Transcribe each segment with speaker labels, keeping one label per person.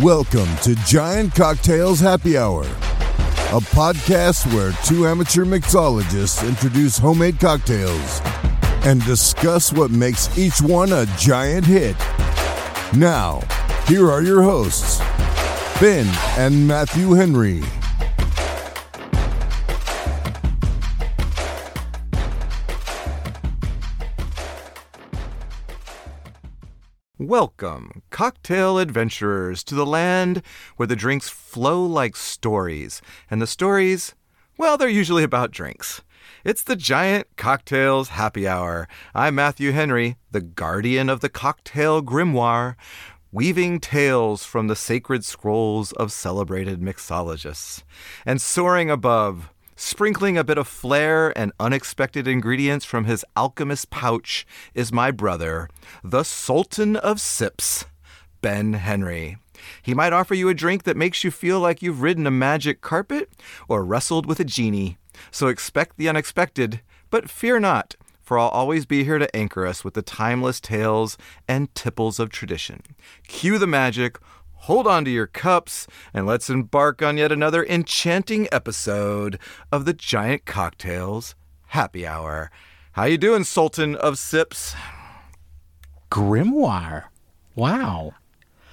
Speaker 1: Welcome to Giant Cocktails Happy Hour, a podcast where two amateur mixologists introduce homemade cocktails and discuss what makes each one a giant hit. Now, here are your hosts, Ben and Matthew Henry.
Speaker 2: Welcome, cocktail adventurers, to the land where the drinks flow like stories. And the stories, well, they're usually about drinks. It's the Giant Cocktails Happy Hour. I'm Matthew Henry, the guardian of the cocktail grimoire, weaving tales from the sacred scrolls of celebrated mixologists. And soaring above, Sprinkling a bit of flair and unexpected ingredients from his alchemist pouch is my brother, the Sultan of Sips, Ben Henry. He might offer you a drink that makes you feel like you've ridden a magic carpet or wrestled with a genie. So expect the unexpected, but fear not, for I'll always be here to anchor us with the timeless tales and tipples of tradition. Cue the magic, hold on to your cups, and let's embark on yet another enchanting episode of the Giant Cocktails Happy Hour. How you doing, Sultan of Sips?
Speaker 3: Grimoire. Wow.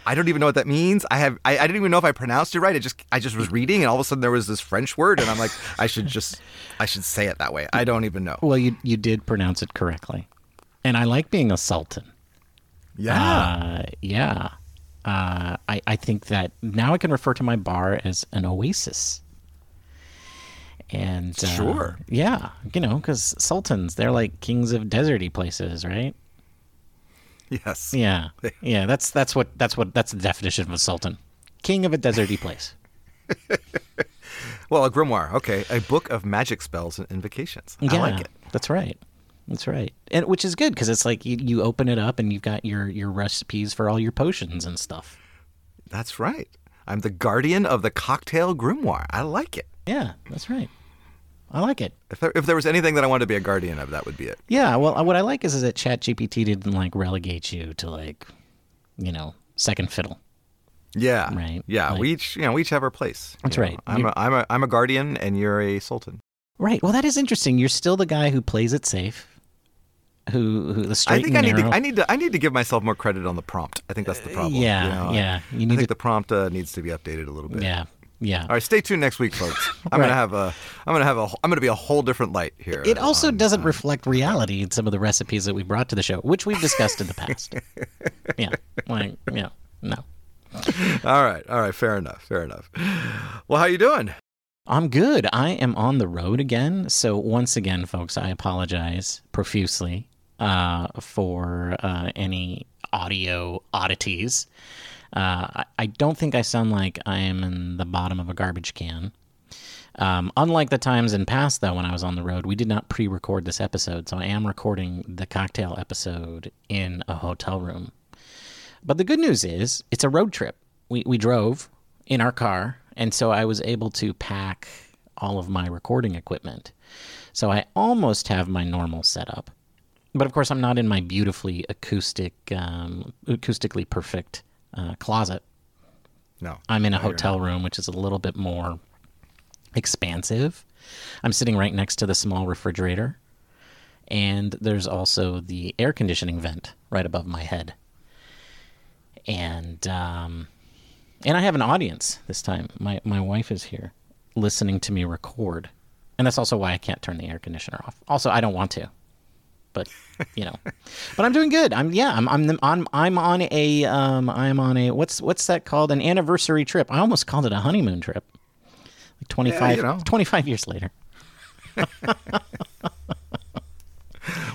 Speaker 2: I don't even know what that means. I have I, I didn't even know if I pronounced it right. I just I just was reading and all of a sudden there was this French word and I'm like I should just I should say it that way. I don't even know.
Speaker 3: Well, you you did pronounce it correctly, and I like being a sultan.
Speaker 2: Yeah.
Speaker 3: Uh, yeah. Uh, I I think that now I can refer to my bar as an oasis. And uh,
Speaker 2: Sure.
Speaker 3: yeah, you know, because sultans they're like kings of deserty places, right?
Speaker 2: yes.
Speaker 3: Yeah, yeah. That's that's what that's what that's the definition of a sultan, king of a deserty place.
Speaker 2: Well, a grimoire. Okay, a book of magic spells and invocations. I
Speaker 3: Yeah,
Speaker 2: like it.
Speaker 3: That's right. That's right. And which is good because it's like you, you open it up and you've got your your recipes for all your potions and stuff.
Speaker 2: That's right. I'm the guardian of the cocktail grimoire. I like it.
Speaker 3: Yeah, that's right. I like it.
Speaker 2: If there, if there was anything that I wanted to be a guardian of, that would be it.
Speaker 3: Yeah. Well, what I like is, is that ChatGPT didn't like relegate you to like, you know, second fiddle.
Speaker 2: Yeah.
Speaker 3: Right,
Speaker 2: Yeah.
Speaker 3: like-
Speaker 2: we each, you know, we each have our place.
Speaker 3: That's
Speaker 2: you know.
Speaker 3: right.
Speaker 2: I'm a, I'm a, I'm a guardian, and you're a sultan.
Speaker 3: Right. Well, that is interesting. You're still the guy who plays it safe. Who who the
Speaker 2: I think I need to. I need to, I need to give myself more credit on the prompt. I think that's the problem.
Speaker 3: yeah,
Speaker 2: you know?
Speaker 3: yeah.
Speaker 2: I,
Speaker 3: You
Speaker 2: I think
Speaker 3: to.
Speaker 2: the prompt uh, needs to be updated a little bit.
Speaker 3: yeah. Yeah.
Speaker 2: All right, stay tuned next week, folks. I'm
Speaker 3: Right.
Speaker 2: gonna have a, I'm gonna have a, I'm gonna be a whole different light here.
Speaker 3: It also
Speaker 2: on-
Speaker 3: doesn't reflect reality in some of the recipes that we brought to the show, which we've discussed in the past. yeah. Like, yeah. No.
Speaker 2: All right, all right, fair enough, fair enough. Well, how you doing?
Speaker 3: I'm good. I am on the road again. So, once again, folks, I apologize profusely uh, for uh, any audio oddities. Uh, I, don't think I sound like I am in the bottom of a garbage can. Um, unlike the times in past, though, when I was on the road, we did not pre record this episode. So, I am recording the cocktail episode in a hotel room. But the good news is it's a road trip. We, we drove in our car, and so I was able to pack all of my recording equipment. So I almost have my normal setup. But of course, I'm not in my beautifully acoustic, um, acoustically perfect uh, closet.
Speaker 2: No,
Speaker 3: I'm in a
Speaker 2: No,
Speaker 3: hotel room, which is a little bit more expansive. I'm sitting right next to the small refrigerator, and there's also the air conditioning vent right above my head. And um, and I have an audience this time. My my wife is here, listening to me record, and that's also why I can't turn the air conditioner off. Also, I don't want to, but you know, but I'm doing good. I'm yeah. I'm I'm I'm I'm on a um I'm on a what's what's that called an anniversary trip. I almost called it a honeymoon trip. Like 25,
Speaker 2: you know.
Speaker 3: 25 years later.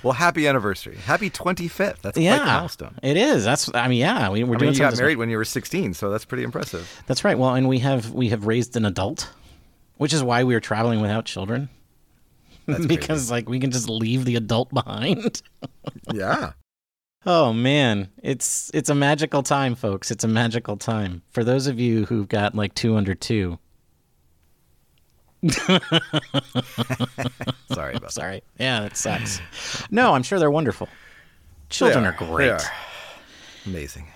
Speaker 2: Well, happy anniversary. Happy 25th. That's
Speaker 3: Yeah,
Speaker 2: quite the milestone.
Speaker 3: it is. That's I mean yeah. We, we're
Speaker 2: I
Speaker 3: doing
Speaker 2: mean, you got married when you were 16, so that's pretty impressive.
Speaker 3: That's right. Well, and we have we have raised an adult, which is why we are traveling without children. because like we can just leave the adult behind.
Speaker 2: Yeah.
Speaker 3: oh man, it's it's a magical time, folks. It's a magical time. For those of you who've got like two under two.
Speaker 2: Sorry about that.
Speaker 3: Sorry. Yeah, that sucks. No, I'm sure they're wonderful. Children
Speaker 2: They
Speaker 3: are, great.
Speaker 2: They are. Amazing.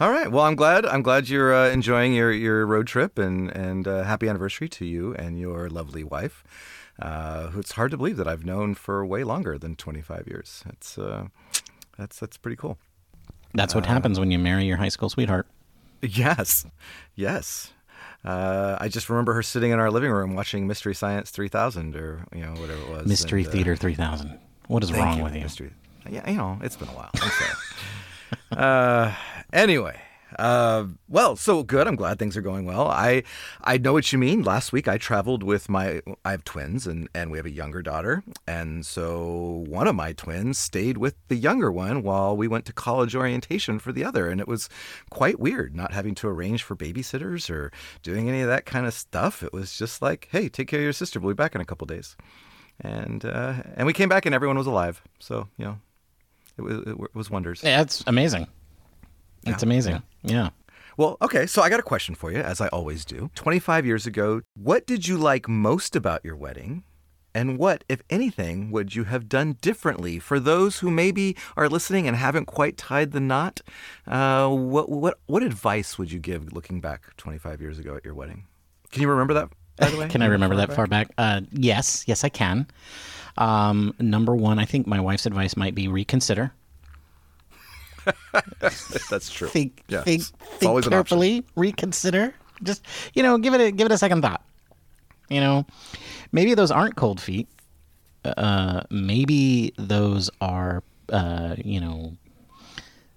Speaker 2: All right. Well, I'm glad. I'm glad you're uh, enjoying your, your road trip, and and uh, happy anniversary to you and your lovely wife, uh, who it's hard to believe that I've known for way longer than 25 years. It's uh, that's that's pretty cool.
Speaker 3: That's what happens when you marry your high school sweetheart.
Speaker 2: Yes, yes. Uh, I just remember her sitting in our living room watching Mystery Science 3000 or you know whatever it was.
Speaker 3: Mystery
Speaker 2: and, uh,
Speaker 3: Theater 3000. What is wrong with you?
Speaker 2: Mystery. Yeah, you know, it's been a while. I'm sorry. uh, anyway, uh, well, so good. I'm glad things are going well. I I know what you mean. Last week I traveled with my I have twins and and we have a younger daughter, and so one of my twins stayed with the younger one while we went to college orientation for the other, and it was quite weird not having to arrange for babysitters or doing any of that kind of stuff. It was just like, hey, take care of your sister. We'll be back in a couple days, and uh, and we came back and everyone was alive. So you know, it was it was wonders.
Speaker 3: Yeah, it's amazing. It's
Speaker 2: Yeah,
Speaker 3: amazing. Yeah.
Speaker 2: Well, okay, so I got a question for you, as I always do. 25 years ago, what did you like most about your wedding? And what, if anything, would you have done differently for those who maybe are listening and haven't quite tied the knot? Uh, what, what, what advice would you give looking back 25 years ago at your wedding? Can you remember that, by the way?
Speaker 3: Can I remember that far back? Uh, yes, yes, I can. Um, number one, I think my wife's advice might be reconsider.
Speaker 2: That's true.
Speaker 3: Think,
Speaker 2: Yeah,
Speaker 3: think, think
Speaker 2: always an option.
Speaker 3: carefully. Reconsider. Just you know, give it a give it a second thought. You know, maybe those aren't cold feet. Uh, maybe those are uh, you know,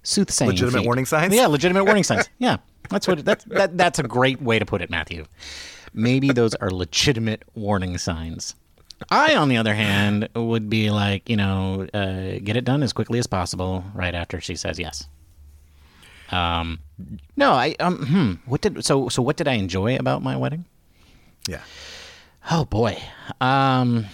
Speaker 3: soothsaying.
Speaker 2: Legitimate
Speaker 3: feet.
Speaker 2: warning signs?
Speaker 3: Yeah, legitimate warning signs. Yeah, that's what that's that, that's a great way to put it, Matthew. Maybe those are legitimate warning signs. I, on the other hand, would be like, you know, uh, get it done as quickly as possible right after she says yes. Um, no, I um, hmm, what did so so what did I enjoy about my wedding?
Speaker 2: Yeah.
Speaker 3: Oh boy, um,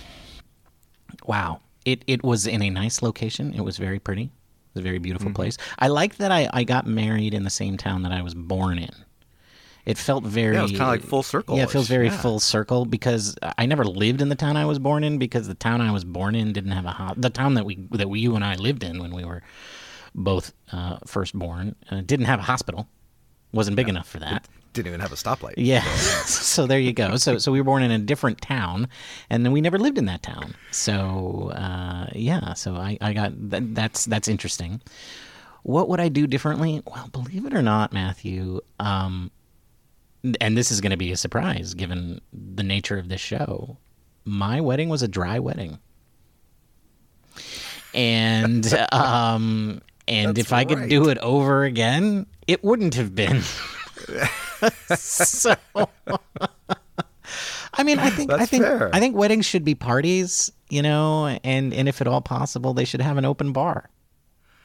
Speaker 3: wow! It it was in a nice location. It was very pretty. It was a very beautiful place. I like that I I got married in the same town that I was born in. It felt very.
Speaker 2: Yeah, it was kinda like full circle-ish.
Speaker 3: Yeah, it feels very
Speaker 2: Yeah.
Speaker 3: full circle because I never lived in the town I was born in because the town I was born in didn't have a ho- the town that we that we, you and I lived in when we were both uh, first born uh, didn't have a hospital. wasn't big enough for that.
Speaker 2: Didn't even have a stoplight.
Speaker 3: Yeah. so there you go. So so we were born in a different town, and then we never lived in that town. So uh, yeah. So I I got that, that's that's interesting. What would I do differently? Well, believe it or not, Matthew. Um, and this is going to be a surprise given the nature of this show. My wedding was a dry wedding. And um and if I could do it over again, it wouldn't have been. so I mean, I think I think
Speaker 2: fair.
Speaker 3: I think weddings should be parties, you know, and and if at all possible, they should have an open bar.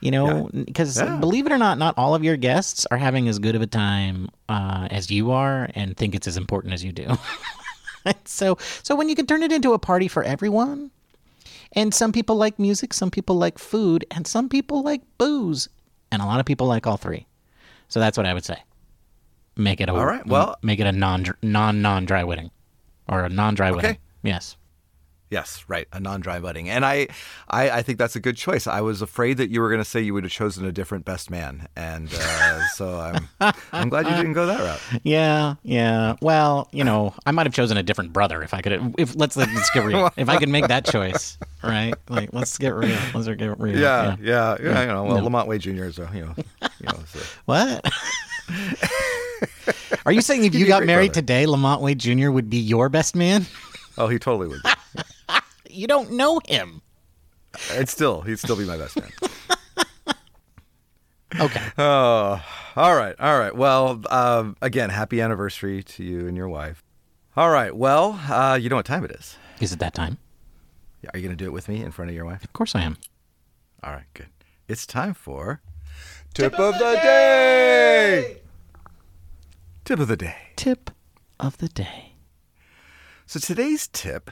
Speaker 3: You know, because
Speaker 2: Yeah.
Speaker 3: believe it or not, not all of your guests are having as good of a time uh, as you are, and think it's as important as you do. so, so when you can turn it into a party for everyone, and some people like music, some people like food, and some people like booze, and a lot of people like all three. So that's what I would say. Make it a
Speaker 2: All right, well-
Speaker 3: make it a non non non dry wedding, or a non dry wedding. Yes.
Speaker 2: Yes, right, a non-dry wedding, and I, I, I think that's a good choice. I was afraid that you were going to say you would have chosen a different best man, and uh, so I'm, I'm glad you didn't go that route.
Speaker 3: Yeah, yeah. Well, you know, I might have chosen a different brother if I could. If let's let's get real. If I could make that choice, right? Like, let's get real. Let's get real.
Speaker 2: Yeah, yeah, yeah. You know, well,
Speaker 3: No.
Speaker 2: Lamont Wade Jr. is, a, you know, you know, so-
Speaker 3: What? Are you saying if you got married
Speaker 2: brother.
Speaker 3: today, Lamont Wade Jr. would be your best man?
Speaker 2: oh, he totally would.
Speaker 3: You don't know him.
Speaker 2: I'd still, he'd still be my best man.
Speaker 3: Okay.
Speaker 2: Oh, all right, all right. Well, um, again, happy anniversary to you and your wife. All right. Well, uh, you know what time it is.
Speaker 3: Is it that time?
Speaker 2: Are you going to do it with me in front of your wife?
Speaker 3: Of course I am.
Speaker 2: All right, good. It's time for tip of the day. Tip of the day.
Speaker 3: Tip of the day.
Speaker 2: So today's tip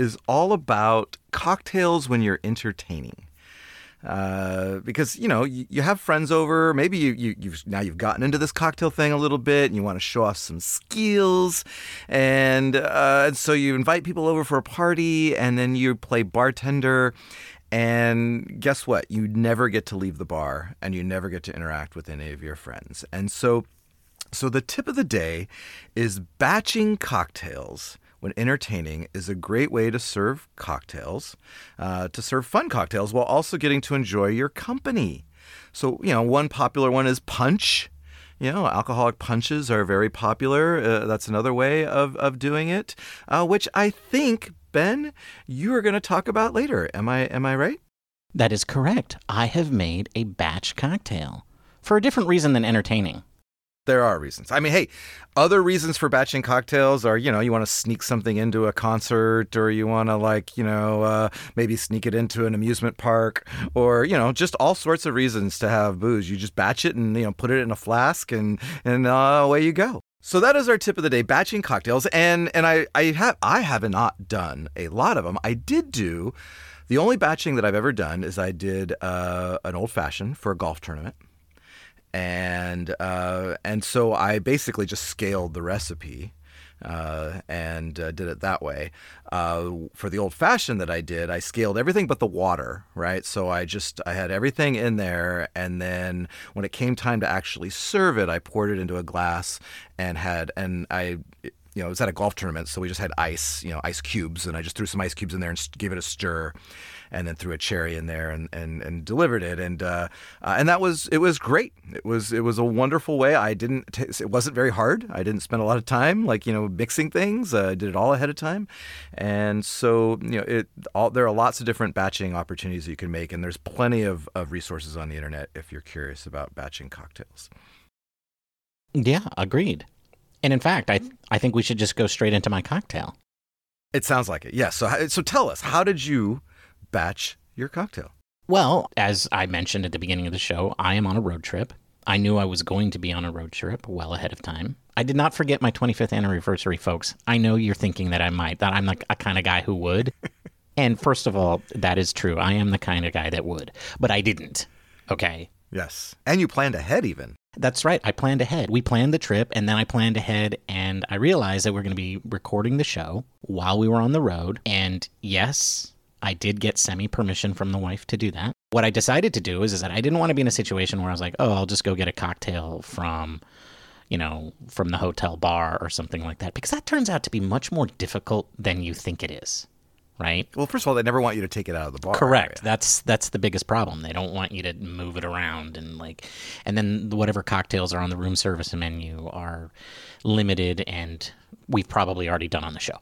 Speaker 2: is all about cocktails when you're entertaining. Uh, because you know you, you have friends over, maybe you, you you've now you've gotten into this cocktail thing a little bit, and you want to show off some skills, and uh, and so you invite people over for a party, and then you play bartender, And guess what? You never get to leave the bar and you never get to interact with any of your friends. And so so the tip of the day is batching cocktails when entertaining is a great way to serve cocktails, uh, to serve fun cocktails while also getting to enjoy your company. So, you know, one popular one is punch. You know, alcoholic punches are very popular. Uh, that's another way of, of doing it, uh, which I think, Ben, you are going to talk about later. Am I, am I right?
Speaker 3: That is correct. I have made a batch cocktail for a different reason than entertaining.
Speaker 2: There are reasons. I mean, hey, other reasons for batching cocktails are, you know, you want to sneak something into a concert or you want to, like, you know, uh, maybe sneak it into an amusement park or, you know, just all sorts of reasons to have booze. You just batch it and, you know, put it in a flask and, and uh, away you go. So that is our tip of the day: batching cocktails. And and I I have I have not done a lot of them. I did do the only batching that I've ever done is I did uh, an old fashioned for a golf tournament and uh, and so I basically just scaled the recipe. Uh, and uh, did it that way. Uh, for the old fashioned that I did, I scaled everything but the water, right? So I just I had everything in there, and then when it came time to actually serve it, I poured it into a glass and had and I. You know, it was at a golf tournament, so we just had ice, you know, ice cubes, and I just threw some ice cubes in there and gave it a stir and then threw a cherry in there and and, and delivered it. And uh, uh, and that was it was great. It was it was a wonderful way. I didn't t- it wasn't very hard. I didn't spend a lot of time like you know mixing things. Uh, I did it all ahead of time. And so you know it all there are lots of different batching opportunities you can make and there's plenty of, of resources on the internet if you're curious about batching cocktails.
Speaker 3: Yeah agreed. And in fact I I think we should just go straight into my cocktail.
Speaker 2: It sounds like it. Yes. Yeah, so so tell us, how did you batch your cocktail?
Speaker 3: Well, as I mentioned at the beginning of the show, I am on a road trip. I knew I was going to be on a road trip well ahead of time. I did not forget my 25th anniversary, folks. I know you're thinking that I might, that I'm like a kind of guy who would. and first of all, that is true. I am the kind of guy that would, but I didn't. Okay.
Speaker 2: Yes. And you planned ahead even.
Speaker 3: That's right. I planned ahead. We planned the trip and then I planned ahead and I realized that we're going to be recording the show while we were on the road. And yes, I did get semi permission from the wife to do that. What I decided to do is, is that I didn't want to be in a situation where I was like, oh, I'll just go get a cocktail from, you know, from the hotel bar or something like that, because that turns out to be much more difficult than you think it is. Right.
Speaker 2: Well, first of all, they never want you to take it out of the bar.
Speaker 3: Correct. Area. That's that's the biggest problem. They don't want you to move it around and like, and then whatever cocktails are on the room service menu are limited, and we've probably already done on the show.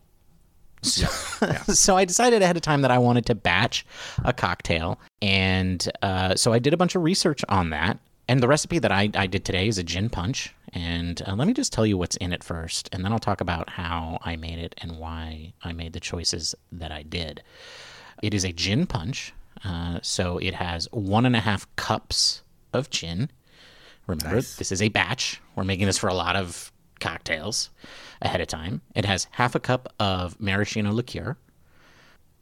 Speaker 3: So, yeah, so I decided ahead of time that I wanted to batch a cocktail. And uh, so I did a bunch of research on that. And the recipe that I, I did today is a gin punch. And uh, let me just tell you what's in it first. And then I'll talk about how I made it and why I made the choices that I did. It is a gin punch. Uh, so it has one and a half cups of gin. Remember, nice. this is a batch. We're making this for a lot of cocktails ahead of time. It has half a cup of maraschino liqueur,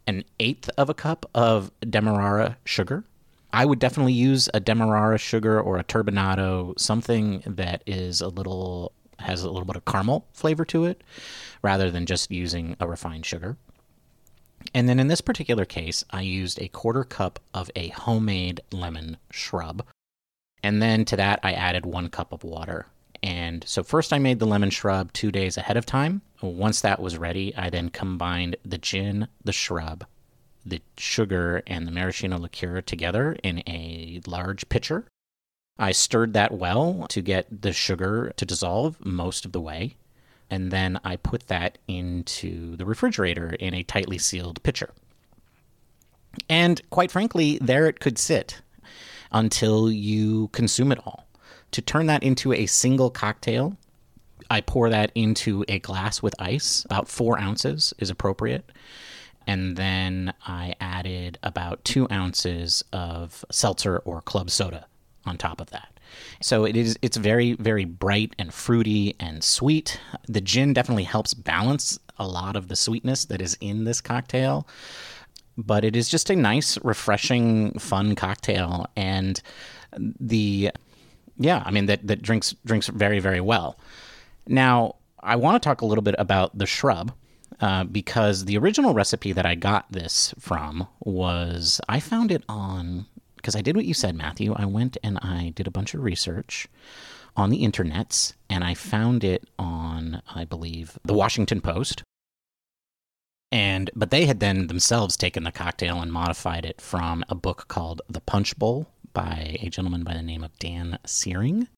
Speaker 3: an eighth of a cup of demerara sugar. I would definitely use a demerara sugar or a turbinado, something that is a little has a little bit of caramel flavor to it, rather than just using a refined sugar. And then in this particular case, I used a quarter cup of a homemade lemon shrub. And then to that, I added one cup of water. And so first I made the lemon shrub two days ahead of time. Once that was ready, I then combined the gin, the shrub, the sugar, and the maraschino liqueur together in a large pitcher. I stirred that well to get the sugar to dissolve most of the way. And then I put that into the refrigerator in a tightly sealed pitcher. And quite frankly, there it could sit until you consume it all. To turn that into a single cocktail, I pour that into a glass with ice. About four ounces is appropriate. And then I added about two ounces of seltzer or club soda on top of that. So it is it's very, very bright and fruity and sweet. The gin definitely helps balance a lot of the sweetness that is in this cocktail. But it is just a nice, refreshing, fun cocktail. And the yeah, I mean that that drinks drinks very very well. Now, I want to talk a little bit about the shrub uh, because the original recipe that I got this from was I found it on because I did what you said, Matthew. I went and I did a bunch of research on the internets and I found it on, I believe, the Washington Post. And but they had then themselves taken the cocktail and modified it from a book called The Punch Bowl by a gentleman by the name of Dan Searing.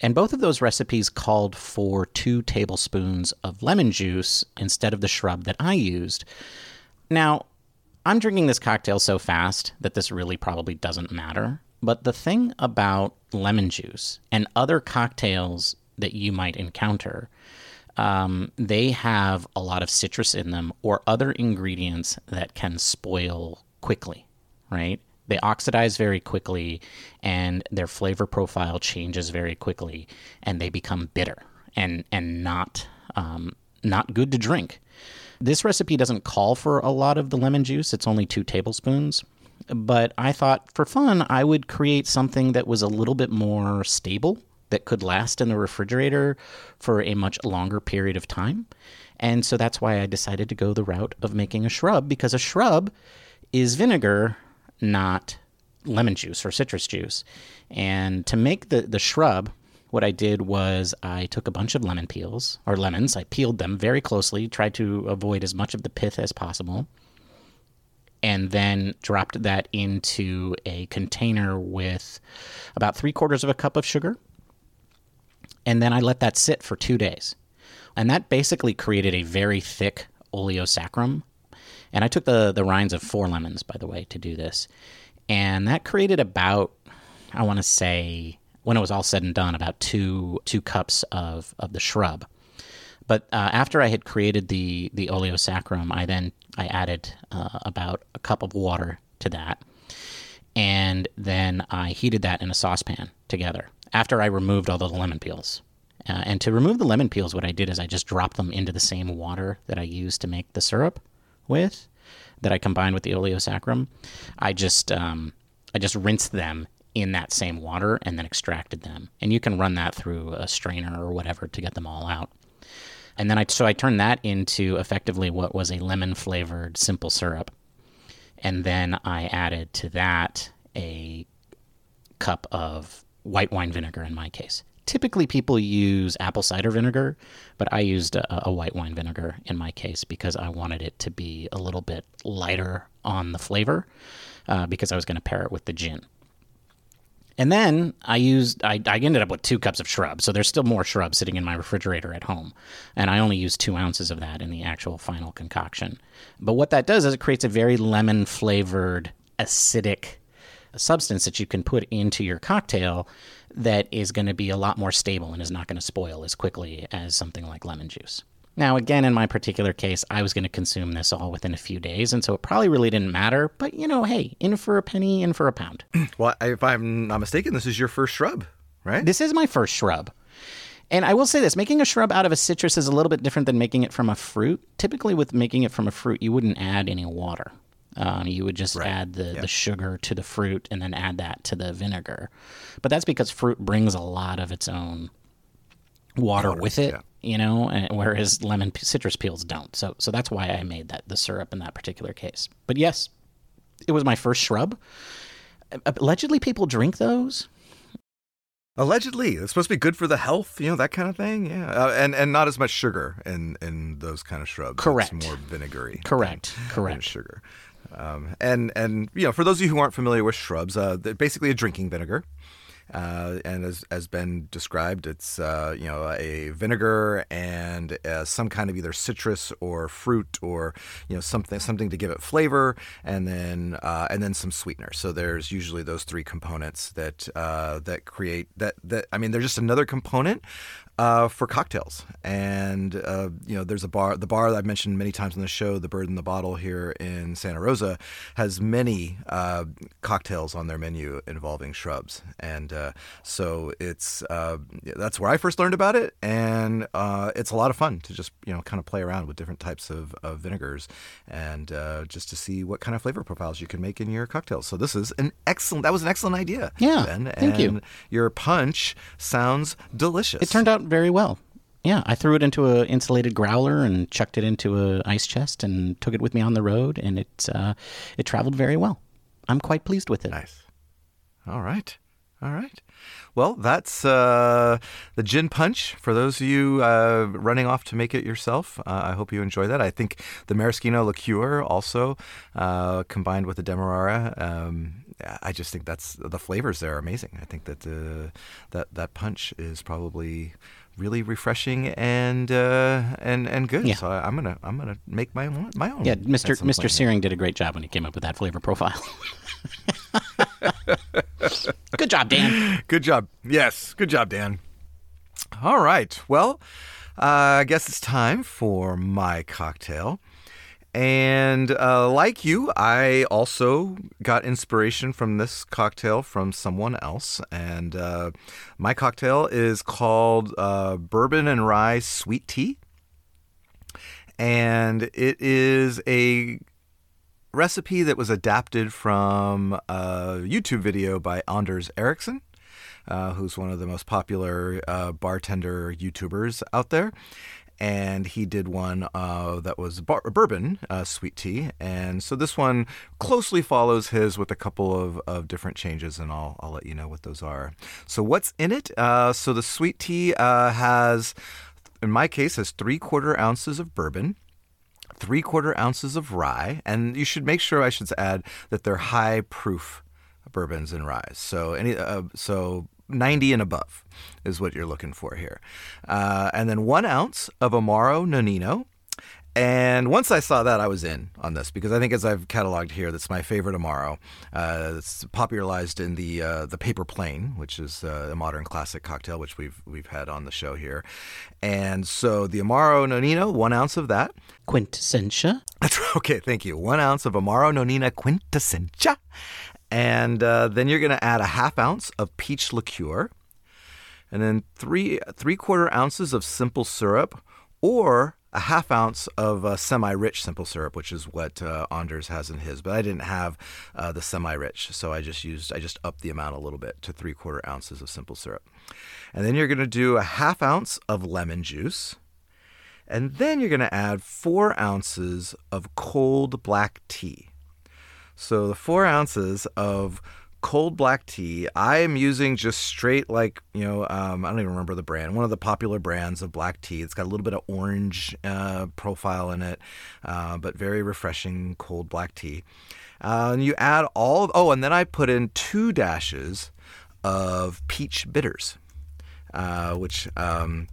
Speaker 3: And both of those recipes called for two tablespoons of lemon juice instead of the shrub that I used. Now, I'm drinking this cocktail so fast that this really probably doesn't matter. But the thing about lemon juice and other cocktails that you might encounter, um, they have a lot of citrus in them or other ingredients that can spoil quickly, right? They oxidize very quickly and their flavor profile changes very quickly and they become bitter and, and not, um, not good to drink. This recipe doesn't call for a lot of the lemon juice, it's only two tablespoons. But I thought for fun, I would create something that was a little bit more stable, that could last in the refrigerator for a much longer period of time. And so that's why I decided to go the route of making a shrub, because a shrub is vinegar not lemon juice or citrus juice. And to make the, the shrub, what I did was I took a bunch of lemon peels or lemons, I peeled them very closely, tried to avoid as much of the pith as possible, and then dropped that into a container with about three quarters of a cup of sugar. And then I let that sit for two days. And that basically created a very thick oleosaccharum and I took the, the rinds of four lemons, by the way, to do this. And that created about, I want to say, when it was all said and done, about two two cups of, of the shrub. But uh, after I had created the, the oleosaccharum, I then I added uh, about a cup of water to that. And then I heated that in a saucepan together after I removed all the lemon peels. Uh, and to remove the lemon peels, what I did is I just dropped them into the same water that I used to make the syrup with that I combined with the oleosaccharum, I just um, I just rinsed them in that same water and then extracted them. And you can run that through a strainer or whatever to get them all out. And then I so I turned that into effectively what was a lemon flavored simple syrup. And then I added to that a cup of white wine vinegar in my case. Typically, people use apple cider vinegar, but I used a, a, white wine vinegar in my case because I wanted it to be a little bit lighter on the flavor uh, because I was going to pair it with the gin. And then I used, I, I ended up with two cups of shrub. So there's still more shrub sitting in my refrigerator at home. And I only used two ounces of that in the actual final concoction. But what that does is it creates a very lemon flavored, acidic substance that you can put into your cocktail that is going to be a lot more stable and is not going to spoil as quickly as something like lemon juice. Now, again, in my particular case, I was going to consume this all within a few days, and so it probably really didn't matter. But, you know, hey, in for a penny, in for a pound.
Speaker 2: well, if I'm not mistaken, this is your first shrub, right?
Speaker 3: This is my first shrub. And I will say this making a shrub out of a citrus is a little bit different than making it from a fruit. Typically, with making it from a fruit, you wouldn't add any water. Um, you would just right. add the, the sugar to the fruit and then add that to the vinegar. But that's because fruit brings a lot of its own water, water with it, yeah. you know, and, whereas lemon citrus peels don't. So so that's why I made that the syrup in that particular case. But yes, it was my first shrub. Allegedly, people drink those.
Speaker 2: Allegedly, it's supposed to be good for the health, you know, that kind of thing. Yeah, uh, and and not as much sugar in in those kind of shrubs.
Speaker 3: Correct.
Speaker 2: It's more vinegary.
Speaker 3: Correct.
Speaker 2: Than,
Speaker 3: Correct.
Speaker 2: Than sugar. Um, and and you know, for those of you who aren't familiar with shrubs, uh, they're basically a drinking vinegar. Uh, and as has been described, it's uh, you know a vinegar and uh, some kind of either citrus or fruit or you know something something to give it flavor, and then uh, and then some sweetener. So there's usually those three components that uh, that create that that I mean they're just another component uh, for cocktails. And uh, you know, there's a bar. The bar that I've mentioned many times on the show, the Bird in the Bottle here in Santa Rosa, has many uh, cocktails on their menu involving shrubs. And uh, so it's uh, that's where I first learned about it, and uh, it's a lot of fun to just you know kind of play around with different types of, of vinegars and just to see what kind of flavor profiles you can make in your cocktails. So this is an excellent. That was an excellent idea.
Speaker 3: Yeah.
Speaker 2: Ben,
Speaker 3: thank
Speaker 2: and
Speaker 3: you.
Speaker 2: Your punch sounds delicious.
Speaker 3: It turned out very well. Yeah, I threw it into a insulated growler and chucked it into a ice chest and took it with me on the road, and it uh, it traveled very well. I'm quite pleased with it.
Speaker 2: Nice. All right. All right. Well, that's uh, the gin punch for those of you uh, running off to make it yourself. Uh, I hope you enjoy that. I think the maraschino liqueur also uh, combined with the demerara. Um, I just think that's the flavors there are amazing. I think that uh, that that punch is probably really refreshing and uh, and and good.
Speaker 3: Yeah.
Speaker 2: So I, am gonna I'm gonna make my own my own.
Speaker 3: Yeah, Mr. Mr. Searing did a great job when he came up with that flavor profile. Good job, Dan.
Speaker 2: Good job. Yes, good job, Dan. All right. Well, uh, I guess it's time for my cocktail. And uh, like you, I also got inspiration from this cocktail from someone else. And uh, my cocktail is called uh, Bourbon and Rye Sweet Tea. And it is a recipe that was adapted from a YouTube video by Anders Erickson, uh, who's one of the most popular uh, bartender YouTubers out there. And he did one uh, that was bar- bourbon uh, sweet tea. And so this one closely follows his with a couple of, of different changes, and I'll, I'll let you know what those are. So, what's in it? Uh, so, the sweet tea uh, has, in my case, has three quarter ounces of bourbon three quarter ounces of rye, and you should make sure I should add that they're high proof bourbons and ryes. So any uh, so 90 and above is what you're looking for here, uh, and then one ounce of Amaro Nonino. And once I saw that, I was in on this because I think, as I've cataloged here, that's my favorite Amaro. Uh, it's popularized in the uh, the paper plane, which is uh, a modern classic cocktail, which we've we've had on the show here. And so the Amaro Nonino, one ounce of that.
Speaker 3: Quintessentia.
Speaker 2: That's right. Okay, thank you. One ounce of Amaro Nonina Quintessentia. And uh, then you're going to add a half ounce of peach liqueur. And then three three quarter ounces of simple syrup or a half ounce of uh, semi-rich simple syrup, which is what uh, Anders has in his. But I didn't have uh, the semi-rich, so I just used I just upped the amount a little bit to three quarter ounces of simple syrup. And then you're going to do a half ounce of lemon juice. And then you're going to add four ounces of cold black tea. So the four ounces of cold black tea, I am using just straight, like, you know, um, I don't even remember the brand, one of the popular brands of black tea. It's got a little bit of orange uh, profile in it, uh, but very refreshing cold black tea. Uh, and you add all of, oh, and then I put in two dashes of peach bitters, uh, which, um,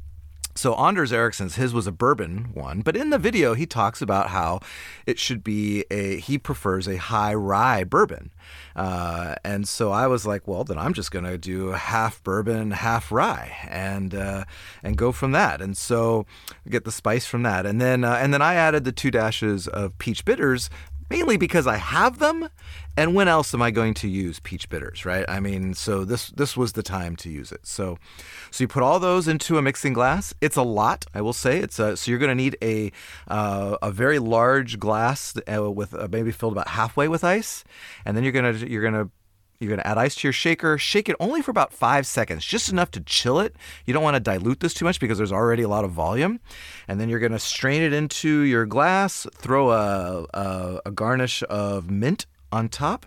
Speaker 2: so Anders Erickson's his was a bourbon one, but in the video he talks about how it should be a he prefers a high rye bourbon, uh, and so I was like, well then I'm just gonna do half bourbon, half rye, and uh, and go from that, and so get the spice from that, and then uh, and then I added the two dashes of peach bitters mainly because I have them. And when else am I going to use peach bitters, right? I mean, so this this was the time to use it. So, so you put all those into a mixing glass. It's a lot, I will say. It's a, so you're going to need a uh, a very large glass uh, with uh, maybe filled about halfway with ice, and then you're gonna you're gonna you're going to add ice to your shaker. Shake it only for about five seconds, just enough to chill it. You don't want to dilute this too much because there's already a lot of volume. And then you're going to strain it into your glass, throw a, a, a garnish of mint on top.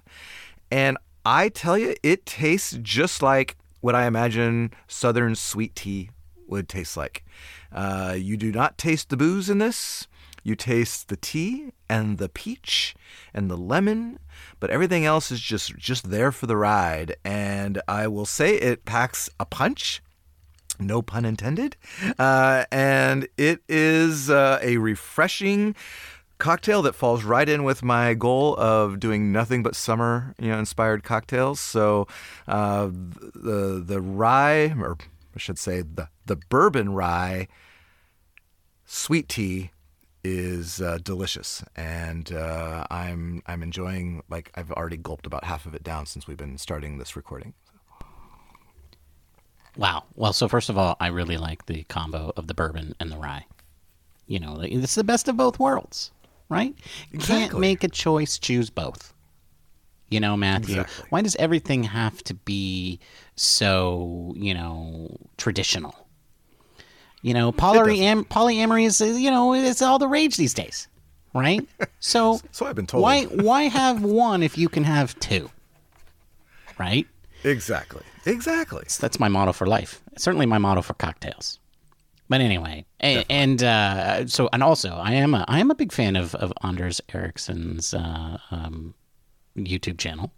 Speaker 2: And I tell you, it tastes just like what I imagine Southern sweet tea would taste like. Uh, you do not taste the booze in this. You taste the tea and the peach and the lemon, but everything else is just just there for the ride. And I will say it packs a punch. No pun intended. Uh, and it is uh, a refreshing cocktail that falls right in with my goal of doing nothing but summer, you know, inspired cocktails. So uh, the the rye, or I should say the the bourbon rye sweet tea is uh, delicious, and uh, I'm I'm enjoying. Like I've already gulped about half of it down since we've been starting this recording.
Speaker 3: Wow. Well, so first of all, I really like the combo of the bourbon and the rye. You know, it's the best of both worlds, right? Can't make a choice, choose both. You know, Matthew,
Speaker 2: Exactly.
Speaker 3: why does everything have to be so, you know, traditional? You know, polyam- polyamory is you know it's all the rage these days, right? So
Speaker 2: So I've been told.
Speaker 3: why why have one if you can have two, right?
Speaker 2: Exactly. Exactly.
Speaker 3: So that's my motto for life. Certainly my motto for cocktails. But anyway, a- and uh, so and also I am a, I am a big fan of of Anders Erickson's uh, um, YouTube channel.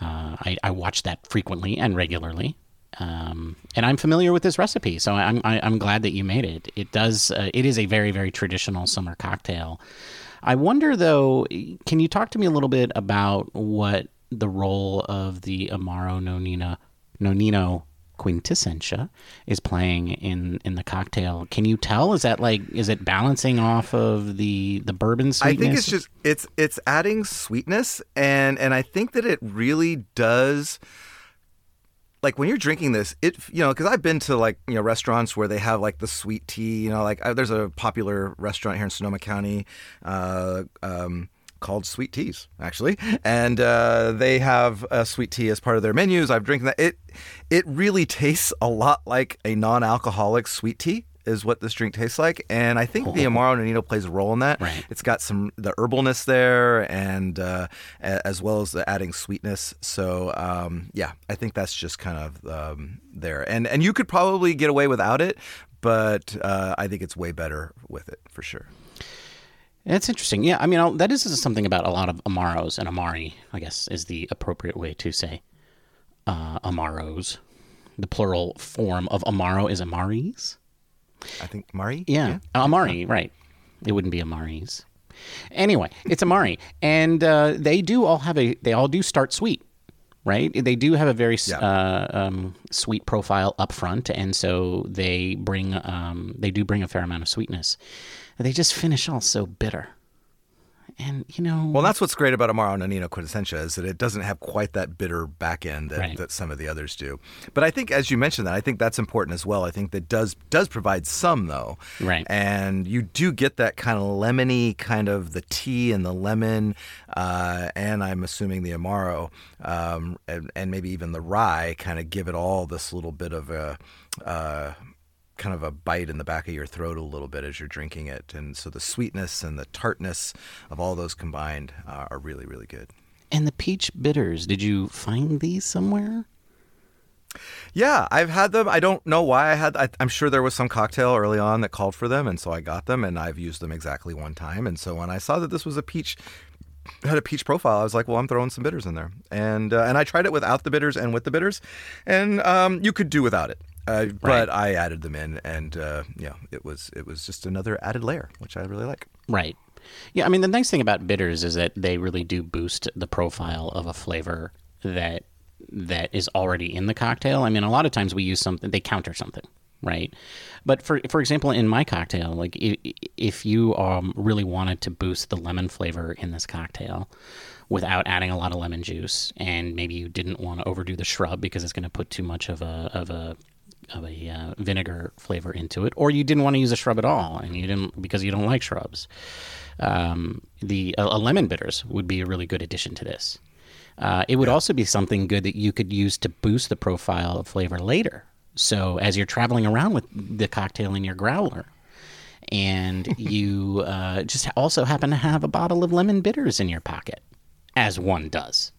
Speaker 3: Uh, I, I watch that frequently and regularly, um, and I'm familiar with this recipe. So I'm I, I'm glad that you made it. It does uh, it is a very very traditional summer cocktail. I wonder though, can you talk to me a little bit about what the role of the Amaro Nonina Nonino quintessentia is playing in in the cocktail? Can you tell? Is that like is it balancing off of the the bourbon sweetness?
Speaker 2: I think it's just it's it's adding sweetness and and I think that it really does like when you're drinking this it you know because I've been to like you know restaurants where they have like the sweet tea you know like I, there's a popular restaurant here in Sonoma County uh, um, called Sweet Teas actually. And uh, they have a sweet tea as part of their menus. I've drinking that. It it really tastes a lot like a non-alcoholic sweet tea is what this drink tastes like. And I think the Amaro Nonino plays a role in that.
Speaker 3: Right.
Speaker 2: it's got some the herbalness there and uh, as well as the adding sweetness. So um, yeah i think that's just kind of um, there. And and you could probably get away without it but uh, i think it's way better with it for sure
Speaker 3: That's interesting. Yeah, I mean, I'll, that is something about a lot of Amaros and Amari, I guess, is the appropriate way to say uh, Amaros. The plural form of Amaro is Amaris.
Speaker 2: i think mari
Speaker 3: Yeah, Amari, right. It wouldn't be Amaris. Anyway, it's Amari. And uh, they do all have a, they all do start sweet, right? They do have a very
Speaker 2: Yeah.
Speaker 3: uh, um, sweet profile up front. And so they bring, um, they do bring a fair amount of sweetness. They just finish all so bitter. And, you know.
Speaker 2: well that's what's great about amaro nonino quintessentia is that it doesn't have quite that bitter back end that,
Speaker 3: Right.
Speaker 2: that some of the others do but i think as you mentioned that i think that's important as well i think that does does provide some though
Speaker 3: Right.
Speaker 2: and you do get that kind of lemony kind of the tea and the lemon uh, and i'm assuming the amaro um, and, and maybe even the rye kind of give it all this little bit of a uh, kind of a bite in the back of your throat a little bit as you're drinking it and so the sweetness and the tartness of all those combined uh, are really really good
Speaker 3: And the peach bitters, did you find these somewhere?
Speaker 2: Yeah, I've had them. I don't know why I had. I, I'm sure there was some cocktail early on that called for them, and so I got them, and I've used them exactly one time. And so when I saw that this was a peach, had a peach profile, I was like, well, I'm throwing some bitters in there, and uh, and I tried it without the bitters and with the bitters, and um, you could do without it. Uh, but I added them in, and uh, yeah, it was it was just another added layer, which I really like.
Speaker 3: Right. Yeah, I mean the nice thing about bitters is that they really do boost the profile of a flavor that that is already in the cocktail. I mean a lot of times we use something they counter something, right? But for for example in my cocktail, like if, if you um, really wanted to boost the lemon flavor in this cocktail without adding a lot of lemon juice and maybe you didn't want to overdo the shrub because it's going to put too much of a of a of a uh, vinegar flavor into it, or you didn't want to use a shrub at all, and you didn't because you don't like shrubs. Um, the a, a lemon bitters would be a really good addition to this. Uh, it would also be something good that you could use to boost the profile of flavor later. So as you're traveling around with the cocktail in your growler, and you uh, just also happen to have a bottle of lemon bitters in your pocket, as one does.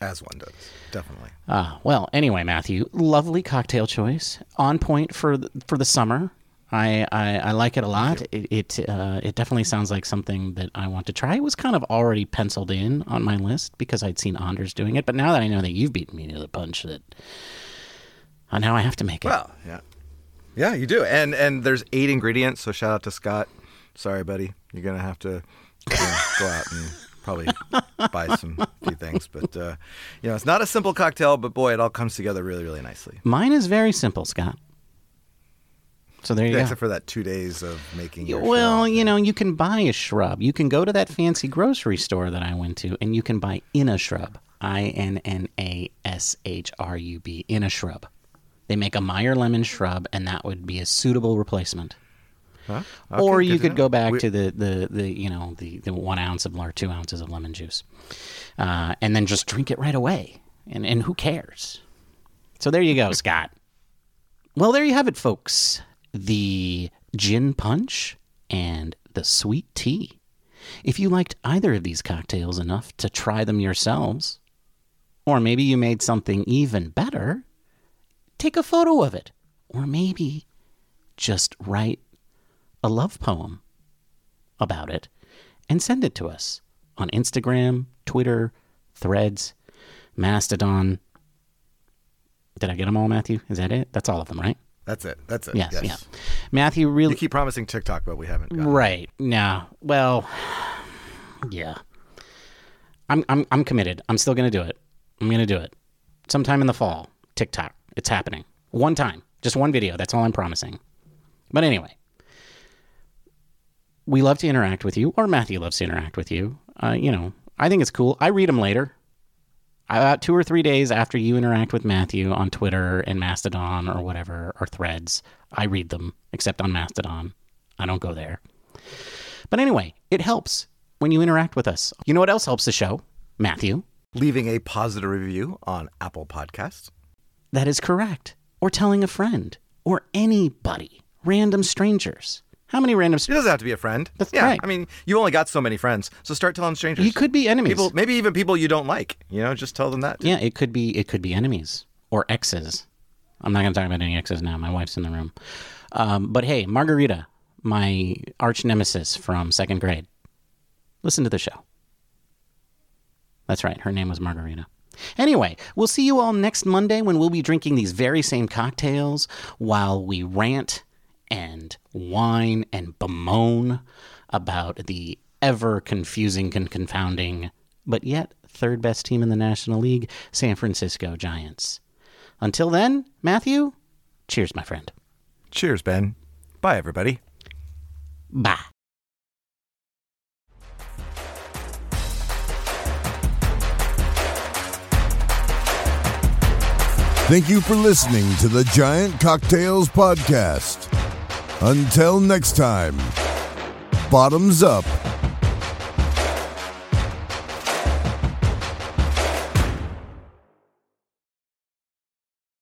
Speaker 2: As one does, definitely.
Speaker 3: Ah, well, anyway, Matthew, lovely cocktail choice, on point for the, for the summer. I, I, I like it a lot. It it, uh, it definitely sounds like something that I want to try. It was kind of already penciled in on my list because I'd seen Anders doing it, but now that I know that you've beaten me to the punch, that uh, now I have to make it.
Speaker 2: Well, yeah, yeah, you do. And and there's eight ingredients. So shout out to Scott. Sorry, buddy, you're gonna have to you know, go out and probably buy some few things. But uh, you know, it's not a simple cocktail, but boy, it all comes together really, really nicely.
Speaker 3: Mine is very simple, Scott. So there you
Speaker 2: Yeah,
Speaker 3: go.
Speaker 2: except for that two days of making. Your
Speaker 3: Well,
Speaker 2: shrub.
Speaker 3: you know, you can buy a shrub. You can go to that fancy grocery store that I went to, and you can buy Inna Shrub. I N N A S H R U B. Inna Shrub. They make a Meyer lemon shrub, and that would be a suitable replacement.
Speaker 2: Huh?
Speaker 3: or you could
Speaker 2: know.
Speaker 3: go back
Speaker 2: We-
Speaker 3: to the, the, the you know the, the one ounce of or two ounces of lemon juice, uh, and then just drink it right away. And and who cares? So there you go, Scott. Well, there you have it, folks. the gin punch, and the sweet tea. If you liked either of these cocktails enough to try them yourselves, or maybe you made something even better, take a photo of it. Or maybe just write a love poem about it and send it to us on Instagram, Twitter, Threads, Mastodon. Did I get them all, Matthew? Is that it? That's all of them, right?
Speaker 2: That's it. That's it.
Speaker 3: Yes, yeah. Matthew really
Speaker 2: You keep promising TikTok, but we haven't. Got it.
Speaker 3: Right. No. Well, yeah. I'm I'm I'm committed. I'm still going to do it. I'm going to do it. Sometime in the fall. TikTok. It's happening. One time. Just one video. That's all I'm promising. But anyway, we love to interact with you, or Matthew loves to interact with you. Uh, you know, I think it's cool. I read them later. About two or three days after you interact with Matthew on Twitter and Mastodon or whatever, or threads, I read them, except on Mastodon. I don't go there. But anyway, it helps when you interact with us. You know what else helps the show? Matthew.
Speaker 2: Leaving a positive review on Apple Podcasts.
Speaker 3: That is correct. Or telling a friend. Or anybody. Random strangers. How many random
Speaker 2: It doesn't have to be a friend.
Speaker 3: That's
Speaker 2: yeah,
Speaker 3: right.
Speaker 2: I mean, you only got so many friends, so start telling strangers.
Speaker 3: You could be enemies.
Speaker 2: people, maybe even people you don't like. You know, just tell them that.
Speaker 3: Yeah, it could be it could be enemies or exes. I'm not going to talk about any exes now. My wife's in the room. Um, but hey, Margarita, my arch nemesis from second grade, listen to the show. That's right. Her name was Margarita. Anyway, we'll see you all next Monday when we'll be drinking these very same cocktails while we rant and whine and bemoan about the ever confusing and confounding, but yet third best team in the National League, San Francisco Giants. Until then, Matthew, cheers, my friend.
Speaker 2: Cheers, Ben. Bye, everybody.
Speaker 3: Bye.
Speaker 1: Thank you for listening to the Giant Cocktails Podcast. Until next time, bottoms up.